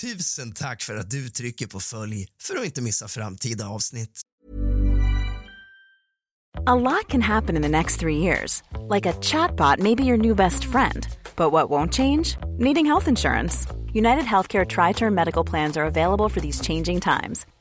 Tusen tack för att du trycker på följ för att inte missa framtida avsnitt. A lot can happen in the next three years. Like a chatbot maybe your new best friend. But what won't change? Needing health insurance. United Healthcare Tri Term Medical Plans are available for these changing times.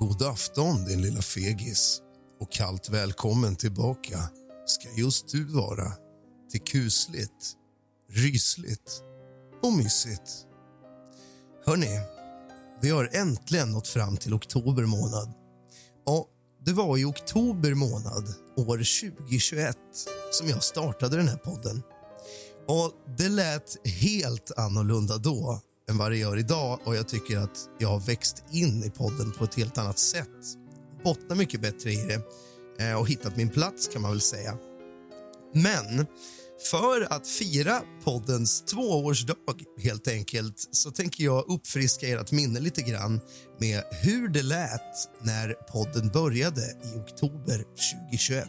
God afton din lilla fegis och kallt välkommen tillbaka ska just du vara till kusligt, rysligt och mysigt. Hörni, vi har äntligen nått fram till oktober månad. Ja, det var i oktober månad år 2021 som jag startade den här podden. Och Det lät helt annorlunda då än vad det gör idag och jag tycker att jag har växt in i podden på ett helt annat sätt. Bottnar mycket bättre i det eh, och hittat min plats kan man väl säga. Men för att fira poddens tvåårsdag helt enkelt så tänker jag uppfriska ert minne lite grann med hur det lät när podden började i oktober 2021.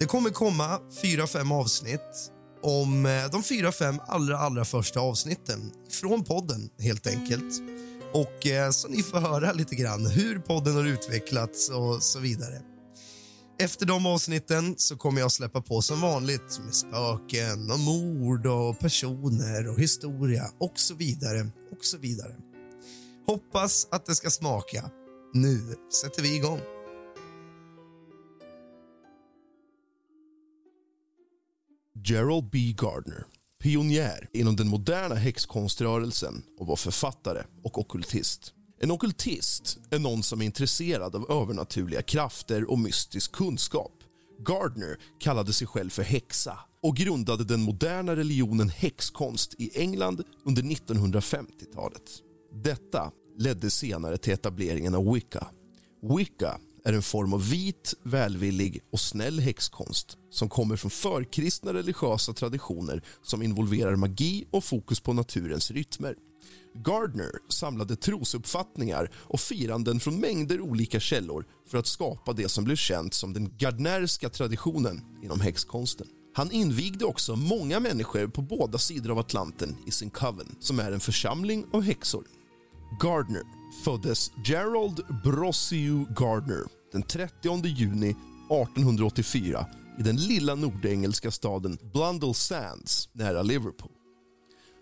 Det kommer komma fyra, fem avsnitt om eh, de fyra, fem allra, allra första avsnitten från podden helt enkelt. Och eh, så ni får höra lite grann hur podden har utvecklats och så vidare. Efter de avsnitten så kommer jag släppa på som vanligt med spöken och mord och personer och historia och så vidare och så vidare. Hoppas att det ska smaka. Nu sätter vi igång. Gerald B. Gardner, pionjär inom den moderna häxkonströrelsen och var författare och ockultist. En ockultist är någon som är intresserad av övernaturliga krafter och mystisk kunskap. Gardner kallade sig själv för häxa och grundade den moderna religionen häxkonst i England under 1950-talet. Detta ledde senare till etableringen av Wicca. Wicca är en form av vit, välvillig och snäll häxkonst som kommer från förkristna religiösa traditioner som involverar magi och fokus på naturens rytmer. Gardner samlade trosuppfattningar och firanden från mängder olika källor för att skapa det som blev känt som den gardnerska traditionen inom häxkonsten. Han invigde också många människor på båda sidor av Atlanten i sin coven som är en församling av häxor. Gardner föddes Gerald Brossiu Gardner den 30 juni 1884 i den lilla nordengelska staden Blundell Sands nära Liverpool.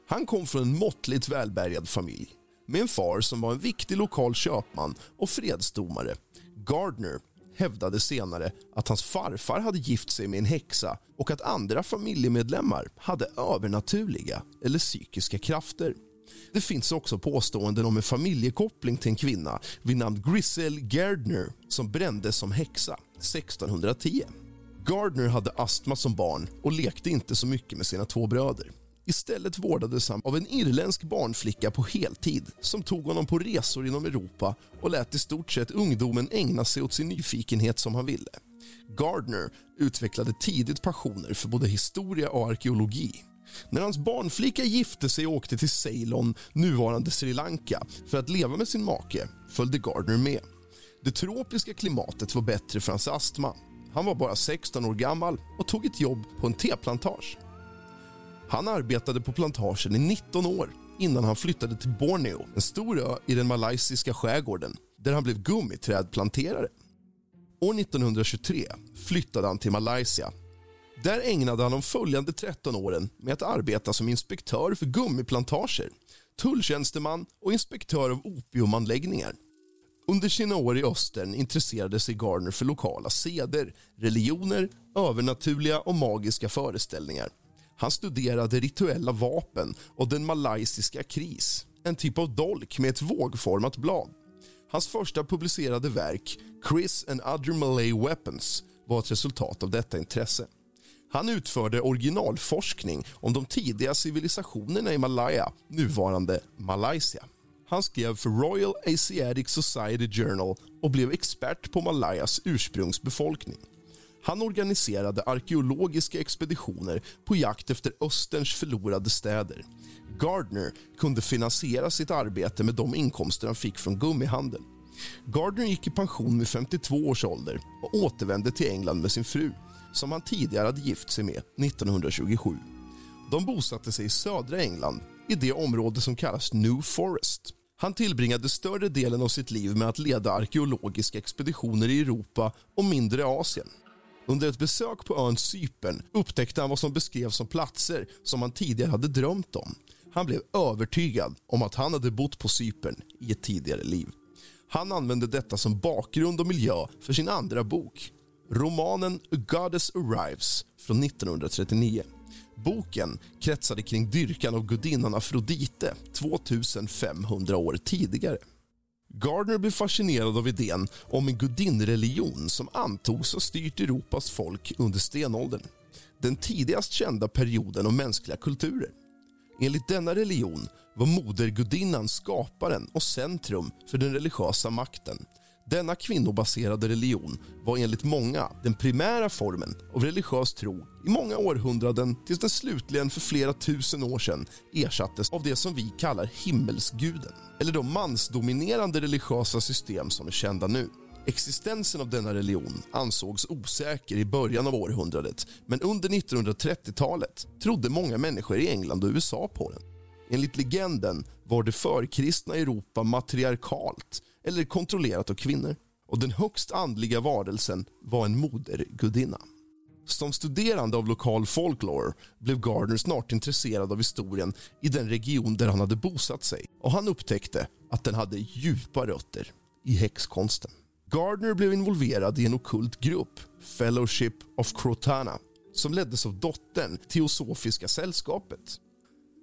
Han kom från en måttligt välbärgad familj med en far som var en viktig lokal köpman och fredsdomare. Gardner hävdade senare att hans farfar hade gift sig med en häxa och att andra familjemedlemmar hade övernaturliga eller psykiska krafter. Det finns också påståenden om en familjekoppling till en kvinna vid namn Grisel Gardner som brändes som häxa 1610. Gardner hade astma som barn och lekte inte så mycket med sina två bröder. Istället vårdades han av en irländsk barnflicka på heltid som tog honom på resor inom Europa och lät i stort sett ungdomen ägna sig åt sin nyfikenhet som han ville. Gardner utvecklade tidigt passioner för både historia och arkeologi. När hans barnflicka gifte sig och åkte till Ceylon, nuvarande Sri Lanka för att leva med sin make följde Gardner med. Det tropiska klimatet var bättre för hans astma. Han var bara 16 år gammal och tog ett jobb på en teplantage. Han arbetade på plantagen i 19 år innan han flyttade till Borneo, en stor ö i den malaysiska skärgården där han blev gummiträdplanterare. År 1923 flyttade han till Malaysia. Där ägnade han de följande 13 åren med att arbeta som inspektör för gummiplantager, tulltjänsteman och inspektör av opiumanläggningar. Under sina år i östern intresserade sig Gardner för lokala seder, religioner, övernaturliga och magiska föreställningar. Han studerade rituella vapen och den malaysiska kris, en typ av dolk med ett vågformat blad. Hans första publicerade verk, Chris and Other Malay Weapons, var ett resultat av detta intresse. Han utförde originalforskning om de tidiga civilisationerna i Malaya, nuvarande Malaysia. Han skrev för Royal Asiatic Society Journal och blev expert på Malayas ursprungsbefolkning. Han organiserade arkeologiska expeditioner på jakt efter Österns förlorade städer. Gardner kunde finansiera sitt arbete med de inkomster han fick från gummihandel. Gardner gick i pension vid 52 års ålder och återvände till England med sin fru som han tidigare hade gift sig med 1927. De bosatte sig i södra England i det område som kallas New Forest. Han tillbringade större delen av sitt liv med att leda arkeologiska expeditioner i Europa och mindre Asien. Under ett besök på ön Cypern upptäckte han vad som beskrevs som platser som han tidigare hade drömt om. Han blev övertygad om att han hade bott på Cypern i ett tidigare liv. Han använde detta som bakgrund och miljö för sin andra bok, romanen A Goddess Arrives från 1939. Boken kretsade kring dyrkan av gudinnan Afrodite 2500 år tidigare. Gardner blev fascinerad av idén om en gudinnreligion som antogs ha styrt Europas folk under stenåldern. Den tidigast kända perioden av mänskliga kulturer. Enligt denna religion var modergudinnan skaparen och centrum för den religiösa makten denna kvinnobaserade religion var enligt många den primära formen av religiös tro i många århundraden tills den slutligen för flera tusen år sedan ersattes av det som vi kallar himmelsguden eller de mansdominerande religiösa system som är kända nu. Existensen av denna religion ansågs osäker i början av århundradet men under 1930-talet trodde många människor i England och USA på den. Enligt legenden var det förkristna Europa matriarkalt eller kontrollerat av kvinnor. Och Den högst andliga varelsen var en modergudinna. Som studerande av lokal folklore blev Gardner snart intresserad av historien i den region där han hade bosatt sig och han upptäckte att den hade djupa rötter i häxkonsten. Gardner blev involverad i en okult grupp, Fellowship of Crotana som leddes av dottern Teosofiska sällskapet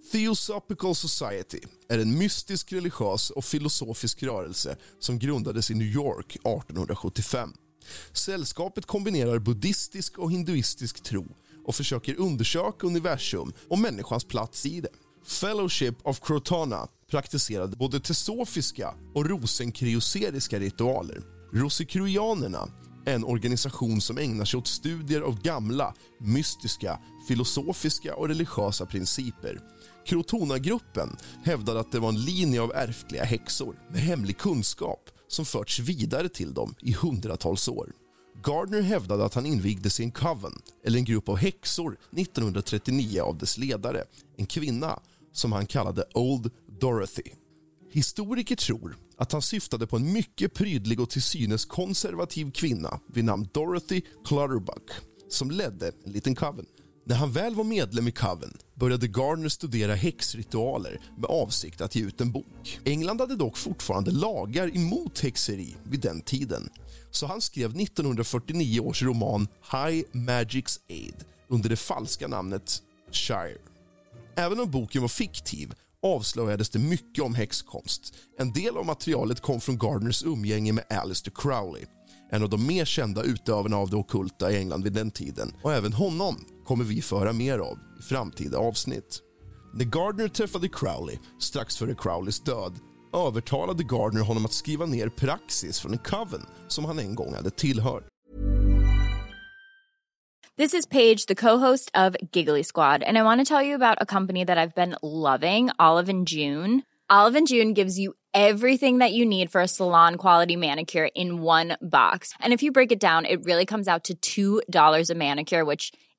Theosophical Society är en mystisk, religiös och filosofisk rörelse som grundades i New York 1875. Sällskapet kombinerar buddhistisk och hinduistisk tro och försöker undersöka universum och människans plats i det. Fellowship of Crotona praktiserade både teosofiska och rosenkreoseriska ritualer. Rosekroianerna är en organisation som ägnar sig åt studier av gamla, mystiska, filosofiska och religiösa principer Krotona-gruppen hävdade att det var en linje av ärftliga häxor med hemlig kunskap som förts vidare till dem i hundratals år. Gardner hävdade att han invigdes i en coven, eller en grupp av häxor 1939 av dess ledare, en kvinna som han kallade Old Dorothy. Historiker tror att han syftade på en mycket prydlig och till synes konservativ kvinna vid namn Dorothy Clutterbuck som ledde en liten coven. När han väl var medlem i Coven började Gardner studera häxritualer med avsikt att ge ut en bok. England hade dock fortfarande lagar emot häxeri vid den tiden så han skrev 1949 års roman High Magic's Aid under det falska namnet Shire. Även om boken var fiktiv avslöjades det mycket om häxkonst. En del av materialet kom från Gardners umgänge med Alistair Crowley en av de mer kända utövarna av det okulta i England vid den tiden. Och även honom kommer vi föra mer av i framtida avsnitt. När Gardner träffade Crowley strax före Crowleys död övertalade Gardner honom att skriva ner praxis från en coven som han en gång hade tillhört. This is Paige, the co-host of Giggly Squad, and I want to tell you about a company that I've been loving, Olive and June. Olive and June gives you everything that you need for a salon quality manicure in one box. And if you break it down, it really comes out to $2 a manicure, which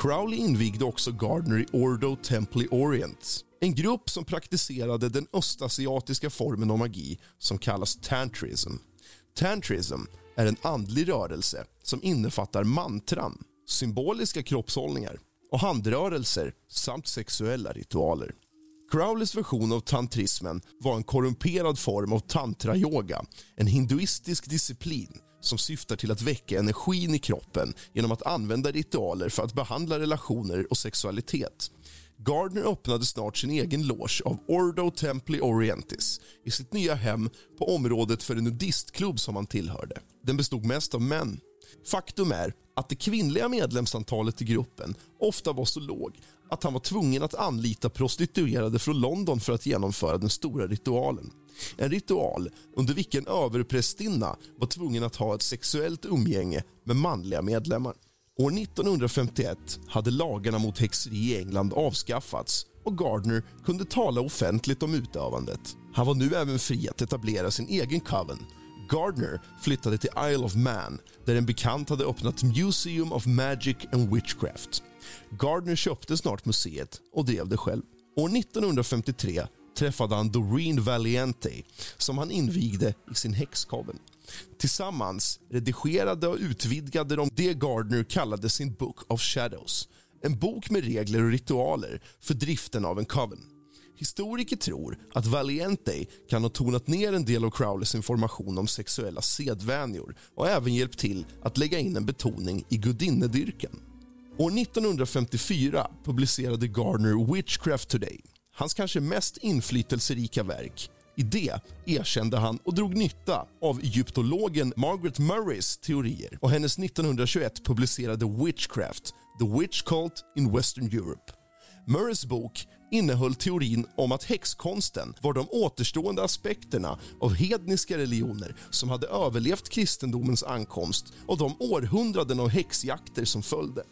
Crowley invigde också Gardner i Ordo Templi Orient en grupp som praktiserade den östasiatiska formen av magi som kallas tantrism. Tantrism är en andlig rörelse som innefattar mantran, symboliska kroppshållningar och handrörelser samt sexuella ritualer. Crowleys version av tantrismen var en korrumperad form av tantrayoga en hinduistisk disciplin som syftar till att väcka energin i kroppen genom att använda ritualer för att behandla relationer och sexualitet. Gardner öppnade snart sin egen loge av Ordo Templi Orientis i sitt nya hem på området för en nudistklubb som han tillhörde. Den bestod mest av män. Faktum är att det kvinnliga medlemsantalet i gruppen ofta var så låg att han var tvungen att anlita prostituerade från London för att genomföra den stora ritualen. En ritual under vilken överprästinna var tvungen att ha ett sexuellt umgänge med manliga medlemmar. År 1951 hade lagarna mot häxeri i England avskaffats och Gardner kunde tala offentligt om utövandet. Han var nu även fri att etablera sin egen coven. Gardner flyttade till Isle of Man där en bekant hade öppnat Museum of Magic and Witchcraft. Gardner köpte snart museet och drev det själv. År 1953 träffade han Doreen Valiente som han invigde i sin häxkabel. Tillsammans redigerade och utvidgade de det Gardner kallade sin Book of Shadows. En bok med regler och ritualer för driften av en coven. Historiker tror att Valiente kan ha tonat ner en del av Crowleys information om sexuella sedvänjor och även hjälpt till att lägga in en betoning i gudinnedyrkan. År 1954 publicerade Gardner Witchcraft Today hans kanske mest inflytelserika verk. I det erkände han och drog nytta av egyptologen Margaret Murrays teorier och hennes 1921 publicerade Witchcraft, The Witch Cult in Western Europe. Murrays bok innehöll teorin om att häxkonsten var de återstående aspekterna av hedniska religioner som hade överlevt kristendomens ankomst och de århundraden av häxjakter som följde.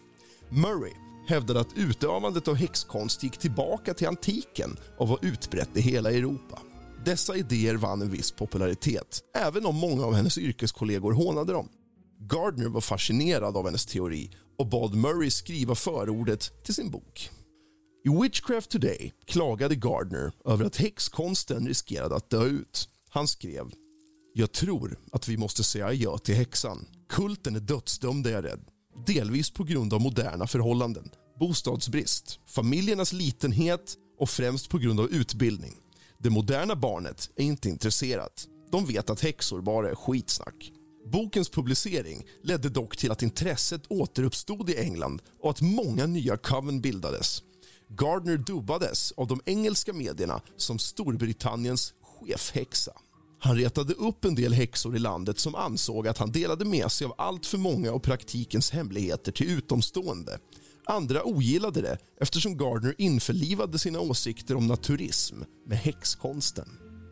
Murray hävdade att utövandet av häxkonst gick tillbaka till antiken och var utbrett i hela Europa. Dessa idéer vann en viss popularitet, även om många av hennes yrkeskollegor hånade dem. Gardner var fascinerad av hennes teori och bad Murray skriva förordet till sin bok. I Witchcraft Today klagade Gardner över att häxkonsten riskerade att dö ut. Han skrev “Jag tror att vi måste säga adjö till häxan. Kulten är dödsdömd är jag rädd delvis på grund av moderna förhållanden, bostadsbrist, familjernas litenhet och främst på grund av utbildning. Det moderna barnet är inte intresserat. De vet att häxor bara är skitsnack. Bokens publicering ledde dock till att intresset återuppstod i England och att många nya coven bildades. Gardner dubbades av de engelska medierna som Storbritanniens chefhäxa. Han retade upp en del häxor i landet som ansåg att han delade med sig av allt för många av praktikens hemligheter till utomstående. Andra ogillade det eftersom Gardner införlivade sina åsikter om naturism med häxkonsten.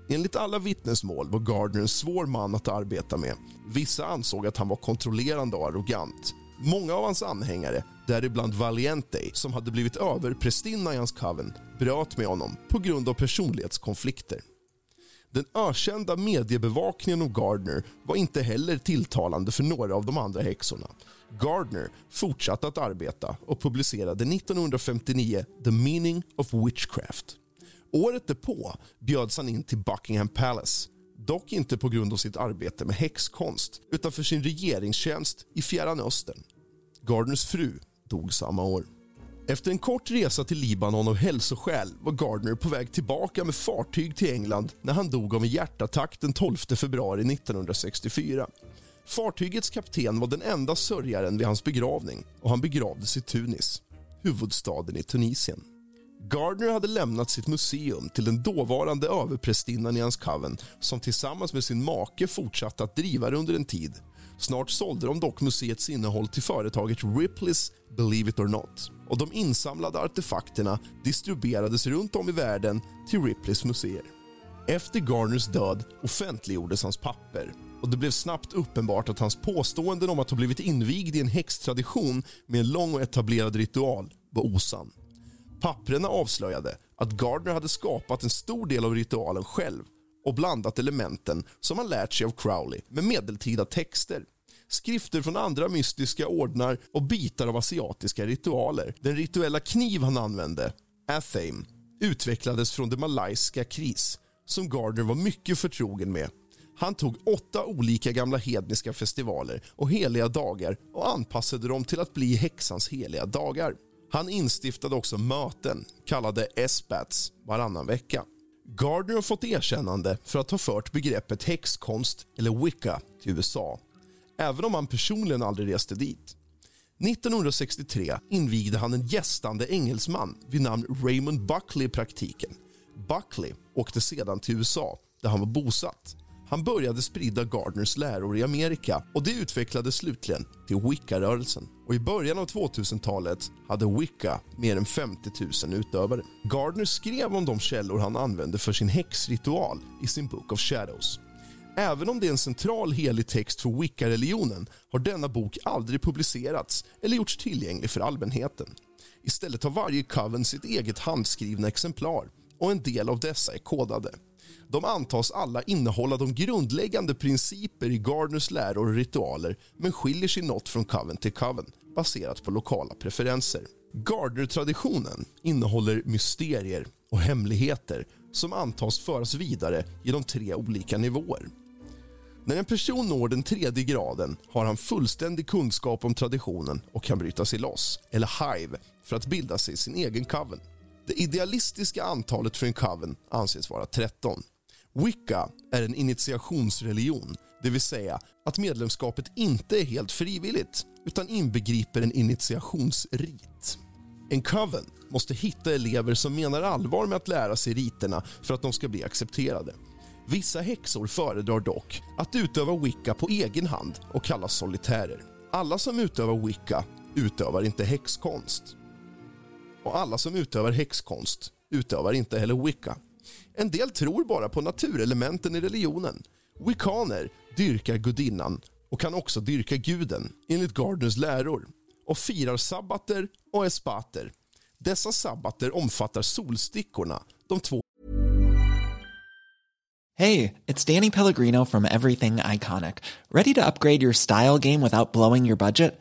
Enligt alla vittnesmål var Gardner en svår man att arbeta med. Vissa ansåg att han var kontrollerande och arrogant. Många av hans anhängare, däribland Valiente som hade blivit överprästinna i hans coven, bröt med honom på grund av personlighetskonflikter. Den ökända mediebevakningen av Gardner var inte heller tilltalande för några av de andra häxorna. Gardner fortsatte att arbeta och publicerade 1959 The Meaning of Witchcraft. Året därpå bjöds han in till Buckingham Palace dock inte på grund av sitt arbete med häxkonst utan för sin regeringstjänst i Fjärran Östern. Gardners fru dog samma år. Efter en kort resa till Libanon av hälsoskäl var Gardner på väg tillbaka med fartyg till England när han dog av en hjärtattack den 12 februari 1964. Fartygets kapten var den enda sörjaren vid hans begravning och han begravdes i Tunis, huvudstaden i Tunisien. Gardner hade lämnat sitt museum till den dåvarande överprästinnan i hans coven som tillsammans med sin make fortsatte att driva det under en tid. Snart sålde de dock museets innehåll till företaget Ripley's Believe It or Not och de insamlade artefakterna distribuerades runt om i världen till Ripleys museer. Efter Garners död offentliggjordes hans papper och det blev snabbt uppenbart att hans påståenden om att ha blivit invigd i en häxtradition med en lång och etablerad ritual var osann. Papprena avslöjade att Gardner hade skapat en stor del av ritualen själv och blandat elementen som han lärt sig av Crowley med medeltida texter skrifter från andra mystiska ordnar och bitar av asiatiska ritualer. Den rituella kniv han använde, Athame, utvecklades från det malaysiska kris som Gardner var mycket förtrogen med. Han tog åtta olika gamla hedniska festivaler och heliga dagar och anpassade dem till att bli häxans heliga dagar. Han instiftade också möten, kallade esbats, varannan vecka. Gardner har fått erkännande för att ha fört begreppet häxkonst, eller wicca, till USA även om han personligen aldrig reste dit. 1963 invigde han en gästande engelsman vid namn Raymond Buckley i praktiken. Buckley åkte sedan till USA, där han var bosatt. Han började sprida Gardners läror i Amerika och det utvecklades slutligen till Wicca-rörelsen. Och I början av 2000-talet hade Wicca mer än 50 000 utövare. Gardner skrev om de källor han använde för sin häxritual i sin Book of Shadows. Även om det är en central helig text för wicca-religionen har denna bok aldrig publicerats eller gjorts tillgänglig för allmänheten. Istället har varje coven sitt eget handskrivna exemplar och en del av dessa är kodade. De antas alla innehålla de grundläggande principer i Gardners läror och ritualer men skiljer sig något från coven till coven baserat på lokala preferenser. Gardner-traditionen innehåller mysterier och hemligheter som antas föras vidare genom tre olika nivåer. När en person når den tredje graden har han fullständig kunskap om traditionen och kan bryta sig loss, eller hive, för att bilda sig sin egen coven. Det idealistiska antalet för en coven anses vara 13. Wicca är en initiationsreligion, det vill säga att medlemskapet inte är helt frivilligt utan inbegriper en initiationsrit. En coven måste hitta elever som menar allvar med att lära sig riterna för att de ska bli accepterade. Vissa häxor föredrar dock att utöva wicca på egen hand och kallas solitärer. Alla som utövar wicca utövar inte häxkonst. Och alla som utövar häxkonst utövar inte heller wicca. En del tror bara på naturelementen i religionen. Wiccaner dyrkar gudinnan och kan också dyrka guden enligt Gardners läror och firar sabbater och espater. Dessa sabbater omfattar solstickorna, de två Hej, det är Danny Pellegrino från Everything Iconic. Ready to upgrade your style game without blowing your budget?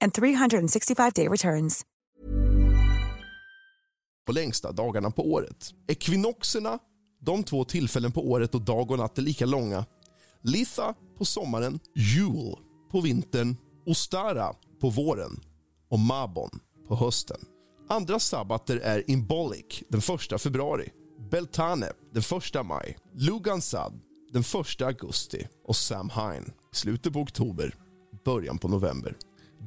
and 365-day returns. på längsta dagarna på året. Ekvinoxerna, de två tillfällen på året då dag och natt är lika långa. Litha på sommaren, Jul på vintern, Ostara på våren och Mabon på hösten. Andra sabbater är Imbolic den 1 februari, Beltane den 1 maj, Lugansad den 1 augusti och Samhain i slutet på oktober, början på november.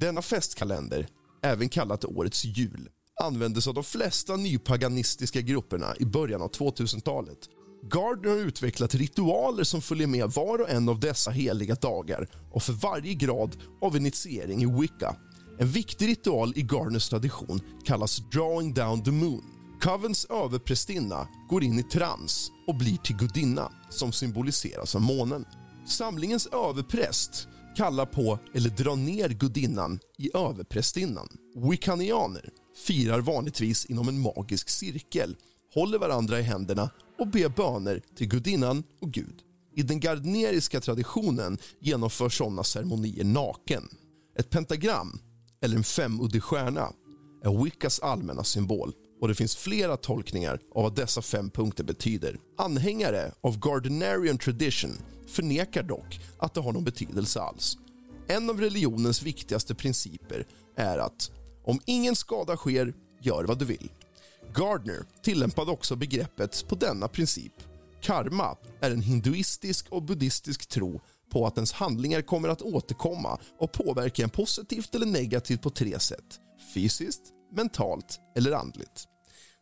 Denna festkalender, även kallat årets jul, användes av de flesta nypaganistiska grupperna i början av 2000-talet. Gardner har utvecklat ritualer som följer med var och en av dessa heliga dagar och för varje grad av initiering i Wicca. En viktig ritual i Gardners tradition kallas drawing down the moon. Covens överprästinna går in i trans och blir till gudinna som symboliseras av månen. Samlingens överpräst kallar på eller drar ner gudinnan i överprästinnan. Wiccanianer firar vanligtvis inom en magisk cirkel, håller varandra i händerna och ber böner till gudinnan och Gud. I den gardneriska traditionen genomförs sådana ceremonier naken. Ett pentagram, eller en femuddig stjärna, är Wiccas allmänna symbol och det finns flera tolkningar av vad dessa fem punkter betyder. Anhängare av Gardnerian tradition förnekar dock att det har någon betydelse alls. En av religionens viktigaste principer är att om ingen skada sker, gör vad du vill. Gardner tillämpade också begreppet på denna princip. Karma är en hinduistisk och buddhistisk tro på att ens handlingar kommer att återkomma och påverka en positivt eller negativt på tre sätt. Fysiskt, mentalt eller andligt.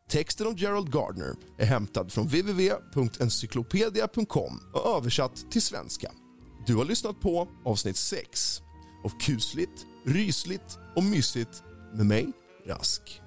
Texten om Gerald Gardner är hämtad från www.encyklopedia.com och översatt till svenska. Du har lyssnat på avsnitt 6 av kusligt, rysligt och mysigt med mig, Rask.